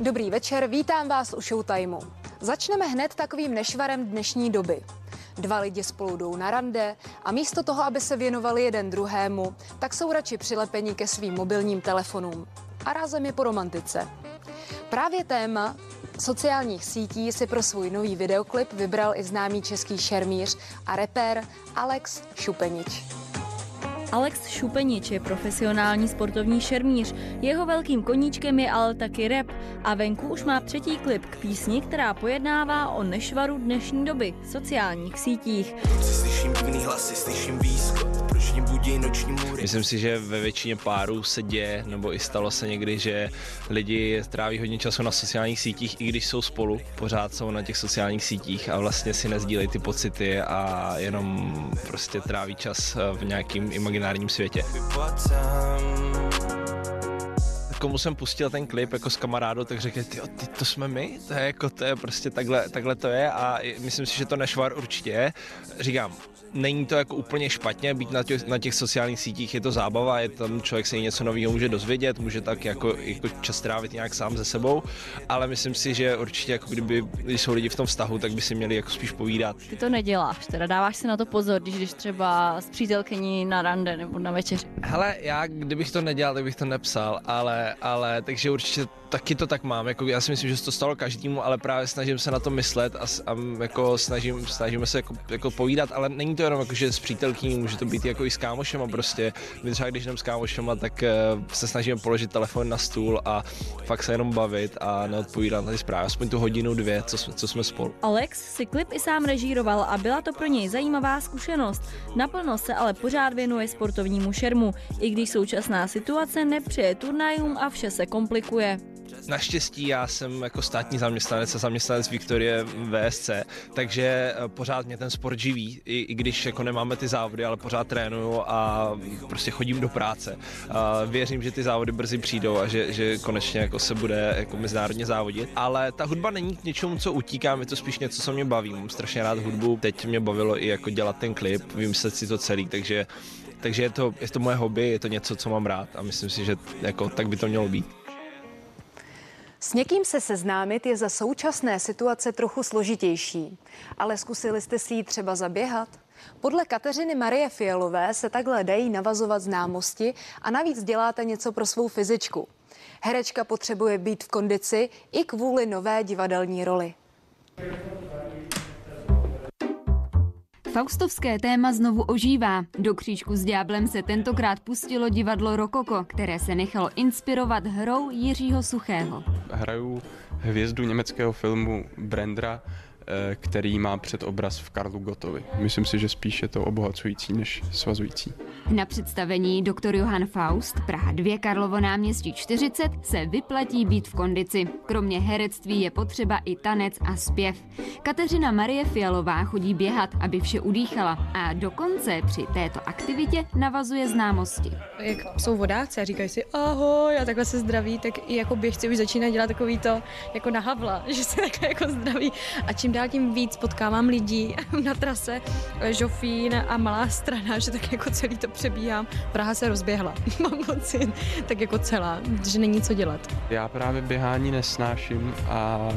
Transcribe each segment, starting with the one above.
Dobrý večer, vítám vás u Showtimeu. Začneme hned takovým nešvarem dnešní doby. Dva lidi spolu jdou na rande a místo toho, aby se věnovali jeden druhému, tak jsou radši přilepeni ke svým mobilním telefonům. A rázem je po romantice. Právě téma sociálních sítí si pro svůj nový videoklip vybral i známý český šermíř a repér Alex Šupenič. Alex Šupenič je profesionální sportovní šermíř. Jeho velkým koníčkem je ale taky rap a venku už má třetí klip k písni, která pojednává o nešvaru dnešní doby, sociálních sítích. Slyším divný hlasy, slyším výskot, mě budí noční můry. Myslím si, že ve většině párů se děje, nebo i stalo se někdy, že lidi tráví hodně času na sociálních sítích, i když jsou spolu, pořád jsou na těch sociálních sítích a vlastně si nezdílejí ty pocity a jenom prostě tráví čas v nějakým imaginárním světě. Komu jsem pustil ten klip jako s kamarádou, tak řekl, ty, ty to jsme my, to je jako, to je prostě takhle, takhle to je a myslím si, že to nešvar určitě. Říkám, není to jako úplně špatně být na těch, na těch sociálních sítích, je to zábava, je tam člověk se něco nového může dozvědět, může tak jako, jako čas trávit nějak sám ze sebou, ale myslím si, že určitě jako kdyby, když jsou lidi v tom vztahu, tak by si měli jako spíš povídat. Ty to neděláš, teda dáváš si na to pozor, když jdeš třeba s přítelkyní na rande nebo na večeři. Hele, já kdybych to nedělal, tak bych to nepsal, ale, ale takže určitě taky to tak mám, jako já si myslím, že se to stalo každému, ale právě snažím se na to myslet a, a jako snažím, snažíme se jako, jako povídat, ale není to jenom jako, že s přítelkyní, může to být jako i s kámošema prostě. My třeba když jdem s kámošema, tak uh, se snažíme položit telefon na stůl a fakt se jenom bavit a neodpovídat na ty zprávy, aspoň tu hodinu, dvě, co jsme, co jsme spolu. Alex si klip i sám režíroval a byla to pro něj zajímavá zkušenost. Naplno se ale pořád věnuje sportovnímu šermu, i když současná situace nepřeje turnajům a vše se komplikuje. Naštěstí já jsem jako státní zaměstnanec a zaměstnanec Viktorie VSC, takže eh, pořád mě ten sport živí, i, i když jako nemáme ty závody, ale pořád trénuju a prostě chodím do práce. A věřím, že ty závody brzy přijdou a že, že konečně jako se bude jako mezinárodně závodit. Ale ta hudba není k něčemu, co utíkám, je to spíš něco, co mě baví. Mám strašně rád hudbu. Teď mě bavilo i jako dělat ten klip, vymyslet si to celý, takže takže je to, je to moje hobby, je to něco, co mám rád a myslím si, že jako tak by to mělo být. S někým se seznámit je za současné situace trochu složitější, ale zkusili jste si ji třeba zaběhat? Podle Kateřiny Marie Fialové se takhle dají navazovat známosti a navíc děláte něco pro svou fyzičku. Herečka potřebuje být v kondici i kvůli nové divadelní roli. Faustovské téma znovu ožívá. Do křížku s ďáblem se tentokrát pustilo divadlo Rokoko, které se nechalo inspirovat hrou Jiřího Suchého. Hraju hvězdu německého filmu Brandra, Eh, který má před obraz v Karlu Gotovi. Myslím si, že spíš je to obohacující než svazující. Na představení Dr. Johann Faust, Praha 2, Karlovo náměstí 40, se vyplatí být v kondici. Kromě herectví je potřeba i tanec a zpěv. Kateřina Marie Fialová chodí běhat, aby vše udýchala a dokonce při této aktivitě navazuje známosti. Jak jsou vodáci a říkají si ahoj a takhle se zdraví, tak i jako běžci už začínají dělat takový to jako na havla, že se takhle jako zdraví. A čím dál tím víc potkávám lidí na trase Žofín a Malá strana, že tak jako celý to přebíhám. Praha se rozběhla, mám pocit, tak jako celá, že není co dělat. Já právě běhání nesnáším a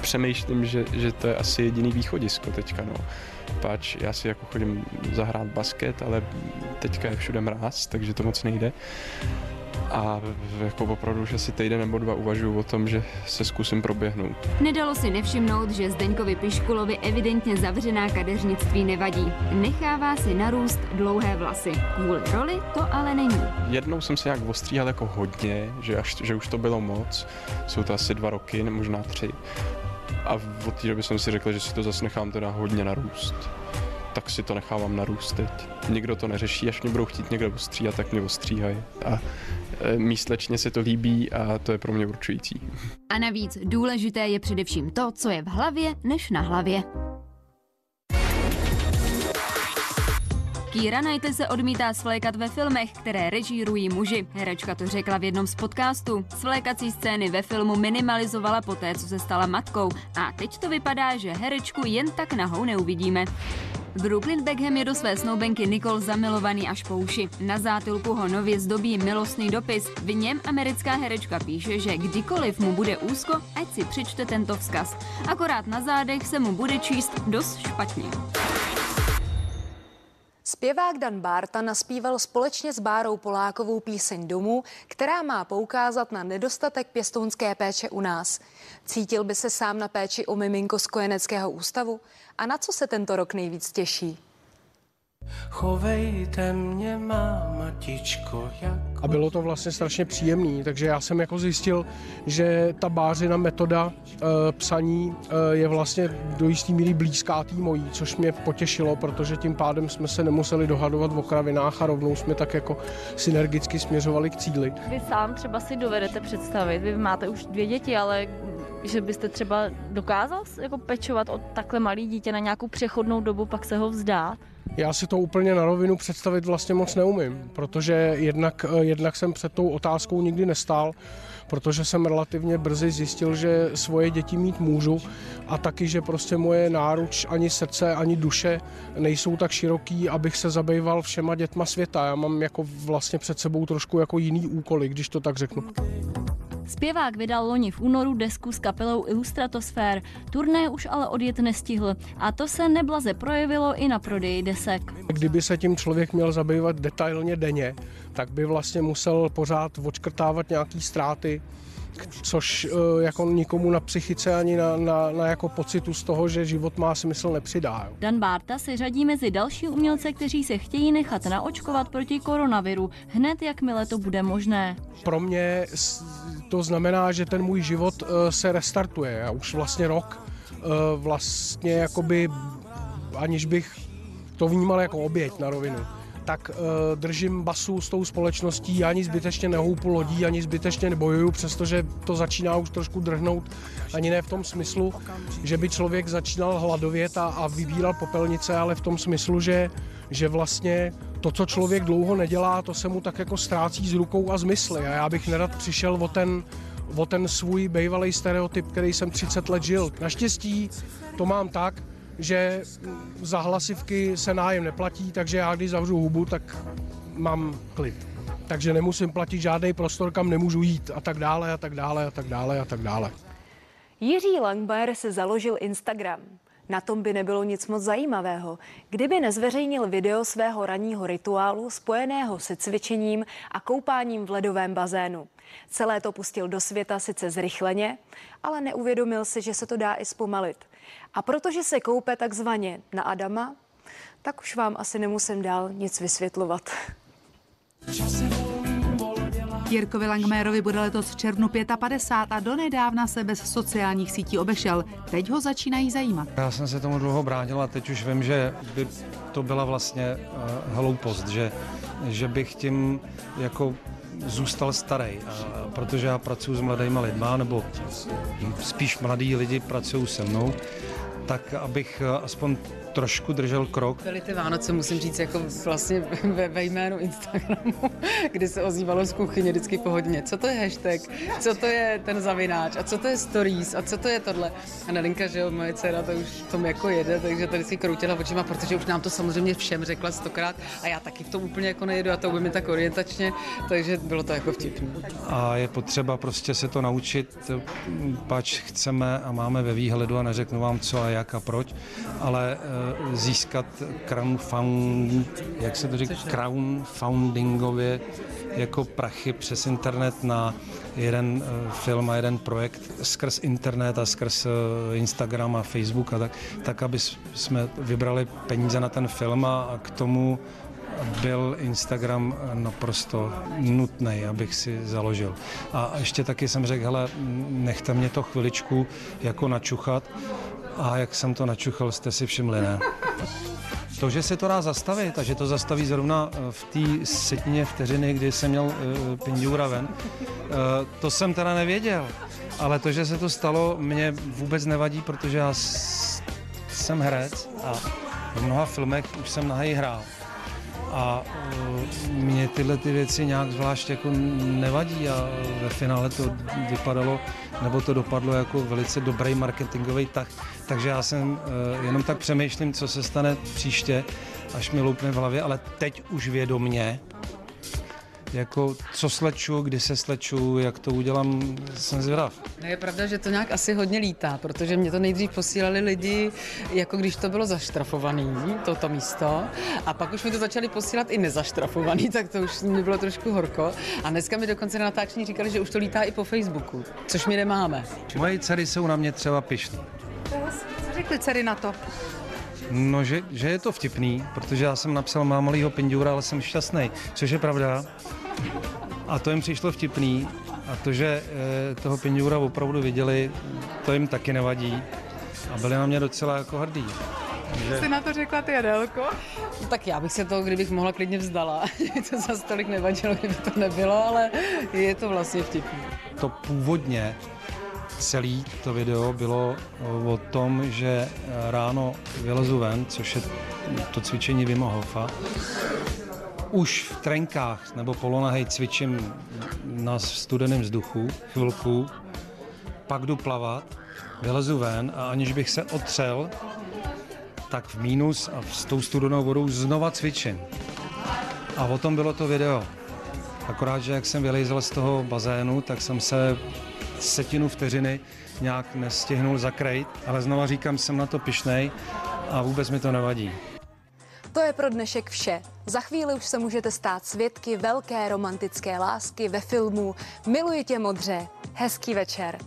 přemýšlím, že, že to je asi jediný východisko teďka, no. Pač já si jako chodím zahrát basket, ale teďka je všude mráz, takže to moc nejde a jako opravdu už asi týden nebo dva uvažuji o tom, že se zkusím proběhnout. Nedalo si nevšimnout, že Zdeňkovi Piškulovi evidentně zavřená kadeřnictví nevadí. Nechává si narůst dlouhé vlasy. Kvůli roli to ale není. Jednou jsem se nějak ostříhal jako hodně, že, až, že už to bylo moc. Jsou to asi dva roky, možná tři. A od té doby jsem si řekl, že si to zase nechám teda hodně narůst tak si to nechávám narůst teď. Nikdo to neřeší, až mě budou chtít někdo ostříhat, tak mě ostříhají. A e, místečně se to líbí a to je pro mě určující. A navíc důležité je především to, co je v hlavě, než na hlavě. Kira Knightley se odmítá svlékat ve filmech, které režírují muži. Herečka to řekla v jednom z podcastů. Svlékací scény ve filmu minimalizovala poté, co se stala matkou. A teď to vypadá, že herečku jen tak nahou neuvidíme. Brooklyn Beckham je do své snoubenky Nicole zamilovaný až po uši. Na zátylku ho nově zdobí milostný dopis. V něm americká herečka píše, že kdykoliv mu bude úzko, ať si přečte tento vzkaz. Akorát na zádech se mu bude číst dost špatně. Zpěvák Dan Barta naspíval společně s Bárou Polákovou píseň domů, která má poukázat na nedostatek pěstounské péče u nás. Cítil by se sám na péči o miminko z kojeneckého ústavu? A na co se tento rok nejvíc těší? Chovejte mě, mámatičko, jak a bylo to vlastně strašně příjemný, takže já jsem jako zjistil, že ta bářina metoda e, psaní e, je vlastně do jistý míry blízká tý mojí, což mě potěšilo, protože tím pádem jsme se nemuseli dohadovat v okravinách a rovnou jsme tak jako synergicky směřovali k cíli. Vy sám třeba si dovedete představit, vy máte už dvě děti, ale že byste třeba dokázal jako pečovat o takhle malý dítě na nějakou přechodnou dobu, pak se ho vzdát? Já si to úplně na rovinu představit vlastně moc neumím, protože jednak, eh, jednak jsem před tou otázkou nikdy nestál, protože jsem relativně brzy zjistil, že svoje děti mít můžu a taky, že prostě moje náruč, ani srdce, ani duše nejsou tak široký, abych se zabýval všema dětma světa. Já mám jako vlastně před sebou trošku jako jiný úkoly, když to tak řeknu. Zpěvák vydal loni v únoru desku s kapelou Illustratosfér. Turné už ale odjet nestihl a to se neblaze projevilo i na prodeji desek. Kdyby se tím člověk měl zabývat detailně denně, tak by vlastně musel pořád odškrtávat nějaký ztráty, což eh, jako nikomu na psychice ani na, na, na jako pocitu z toho, že život má smysl nepřidá. Dan Barta se řadí mezi další umělce, kteří se chtějí nechat naočkovat proti koronaviru, hned jakmile to bude možné. Pro mě to znamená, že ten můj život eh, se restartuje. Já už vlastně rok eh, vlastně jakoby, aniž bych to vnímal jako oběť na rovinu tak uh, držím basu s tou společností, ani zbytečně nehoupu lodí, ani zbytečně nebojuju, přestože to začíná už trošku drhnout, ani ne v tom smyslu, že by člověk začínal hladovět a, a vybíral popelnice, ale v tom smyslu, že, že vlastně to, co člověk dlouho nedělá, to se mu tak jako ztrácí z rukou a z mysli. A já bych nerad přišel o ten, o ten svůj bývalý stereotyp, který jsem 30 let žil. Naštěstí to mám tak, že za hlasivky se nájem neplatí, takže já když zavřu hubu, tak mám klid. Takže nemusím platit žádný prostor, kam nemůžu jít a tak dále a tak dále a tak dále a tak dále. Jiří Langbaer se založil Instagram. Na tom by nebylo nic moc zajímavého, kdyby nezveřejnil video svého ranního rituálu spojeného se cvičením a koupáním v ledovém bazénu. Celé to pustil do světa sice zrychleně, ale neuvědomil si, že se to dá i zpomalit. A protože se koupe takzvaně na Adama, tak už vám asi nemusím dál nic vysvětlovat. Jirkovi Langmérovi bude letos v červnu 55 a donedávna se bez sociálních sítí obešel. Teď ho začínají zajímat. Já jsem se tomu dlouho bránil a teď už vím, že by to byla vlastně uh, hloupost, že, že bych tím jako zůstal starý, protože já pracuji s mladými lidma, nebo spíš mladí lidi pracují se mnou, tak abych eh, aspoň trošku držel krok. Byly ty Vánoce, musím říct, jako vlastně ve, ve jménu Instagramu, kdy se ozývalo z kuchyně vždycky po hodině. Co to je hashtag, co to je ten zavináč a co to je stories a co to je tohle. A Nelinka, že jo, moje dcera to už tom jako jede, takže tady si kroutila očima, protože už nám to samozřejmě všem řekla stokrát a já taky v tom úplně jako nejedu a to umím tak orientačně, takže bylo to jako vtipné. A je potřeba prostě se to naučit, pač chceme a máme ve výhledu a neřeknu vám co a jak a proč, ale eh, získat crowdfund, jak se to říká, crowdfundingově jako prachy přes internet na jeden eh, film a jeden projekt skrz internet a skrz eh, Instagram a Facebook a tak, tak aby jsme vybrali peníze na ten film a k tomu byl Instagram naprosto nutný, abych si založil. A ještě taky jsem řekl, hele, nechte mě to chviličku jako načuchat a jak jsem to načuchal, jste si všimli, ne? To, že se to dá zastavit a že to zastaví zrovna eh, v té setině vteřiny, kdy jsem měl uh, Pindiura ven, uh, to jsem teda nevěděl. Ale to, že se to stalo, mě vůbec nevadí, protože já jsem herec a v mnoha filmech už jsem nahej hrál. A uh, mě tyhle ty věci nějak zvlášť jako nevadí a ve finále to vypadalo, nebo to dopadlo jako velice dobrý marketingový tah. Takže já jsem eh, jenom tak přemýšlím, co se stane příště, až mi loupne v hlavě, ale teď už vědomně, jako co sleču, kdy se sleču, jak to udělám, jsem zvědav. No je pravda, že to nějak asi hodně lítá, protože mě to nejdřív posílali lidi, jako když to bylo zaštrafovaný, toto místo, a pak už mi to začali posílat i nezaštrafovaný, tak to už mi bylo trošku horko. A dneska mi dokonce na natáčení říkali, že už to lítá i po Facebooku, což my nemáme. Moje dcery jsou na mě třeba pišný. Co řekli dcery na to? No, že, že je to vtipný, protože já jsem napsal mám malýho pinďura, ale jsem šťastný, což je pravda. A to jim přišlo vtipný. A to, že e, toho pinďura opravdu viděli, to jim taky nevadí. A byli na mě docela jako hrdí. Že... Jsi na to řekla ty, Adelko? Tak já bych se to, kdybych mohla, klidně vzdala. to za tolik nevadilo, kdyby to nebylo, ale je to vlastně vtipný. To původně celý to video bylo o tom, že ráno vylezu ven, což je to cvičení Vima Hofa. Už v trenkách nebo polonahej cvičím na studeném vzduchu chvilku, pak jdu plavat, vylezu ven a aniž bych se otřel, tak v mínus a s tou studenou vodou znova cvičím. A o tom bylo to video. Akorát, že jak jsem vylejzel z toho bazénu, tak jsem se setinu vteřiny nějak nestihnul zakrejt, ale znova říkám, jsem na to pišnej a vůbec mi to nevadí. To je pro dnešek vše. Za chvíli už se můžete stát svědky velké romantické lásky ve filmu Miluji tě modře. Hezký večer.